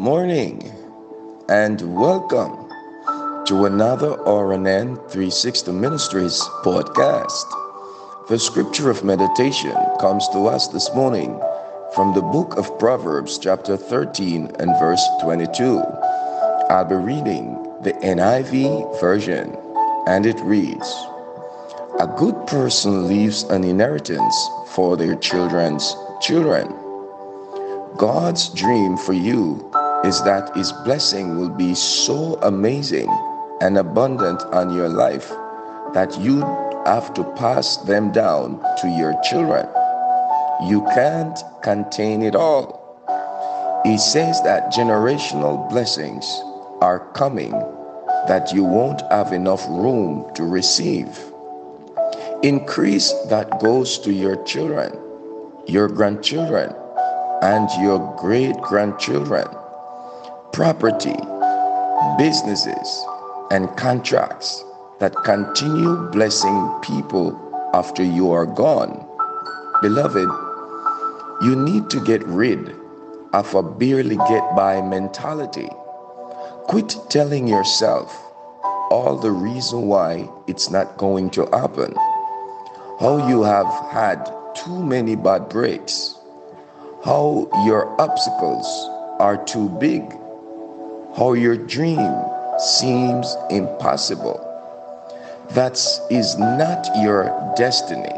Morning and welcome to another RNN 360 Ministries podcast. The scripture of meditation comes to us this morning from the book of Proverbs, chapter 13 and verse 22. I'll be reading the NIV version, and it reads A good person leaves an inheritance for their children's children. God's dream for you is that His blessing will be so amazing and abundant on your life that you have to pass them down to your children. You can't contain it all. He says that generational blessings are coming that you won't have enough room to receive. Increase that goes to your children, your grandchildren, and your great grandchildren, property, businesses, and contracts that continue blessing people after you are gone. Beloved, you need to get rid of a barely get by mentality. Quit telling yourself all the reason why it's not going to happen. How you have had too many bad breaks how your obstacles are too big, how your dream seems impossible. That is not your destiny.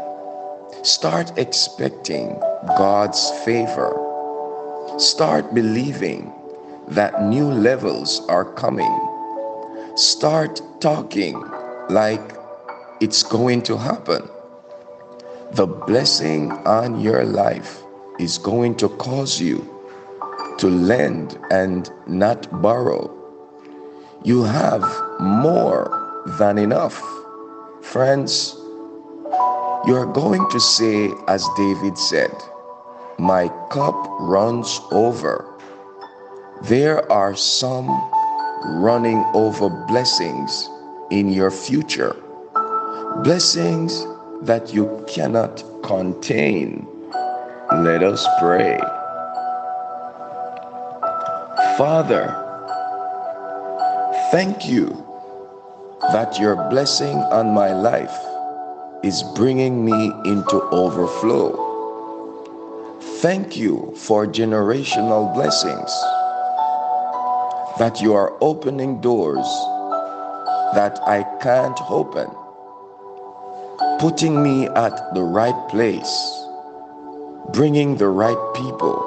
Start expecting God's favor. Start believing that new levels are coming. Start talking like it's going to happen. The blessing on your life is going to cause you to lend and not borrow. You have more than enough. Friends, you are going to say, as David said, My cup runs over. There are some running over blessings in your future, blessings that you cannot contain. Let us pray. Father, thank you that your blessing on my life is bringing me into overflow. Thank you for generational blessings, that you are opening doors that I can't open, putting me at the right place bringing the right people,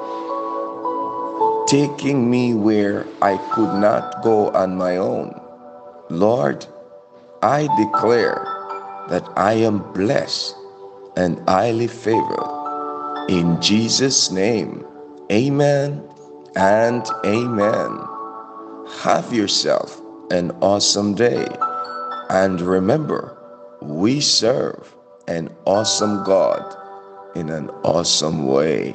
taking me where I could not go on my own. Lord, I declare that I am blessed and highly favored. In Jesus' name, amen and amen. Have yourself an awesome day. And remember, we serve an awesome God in an awesome way.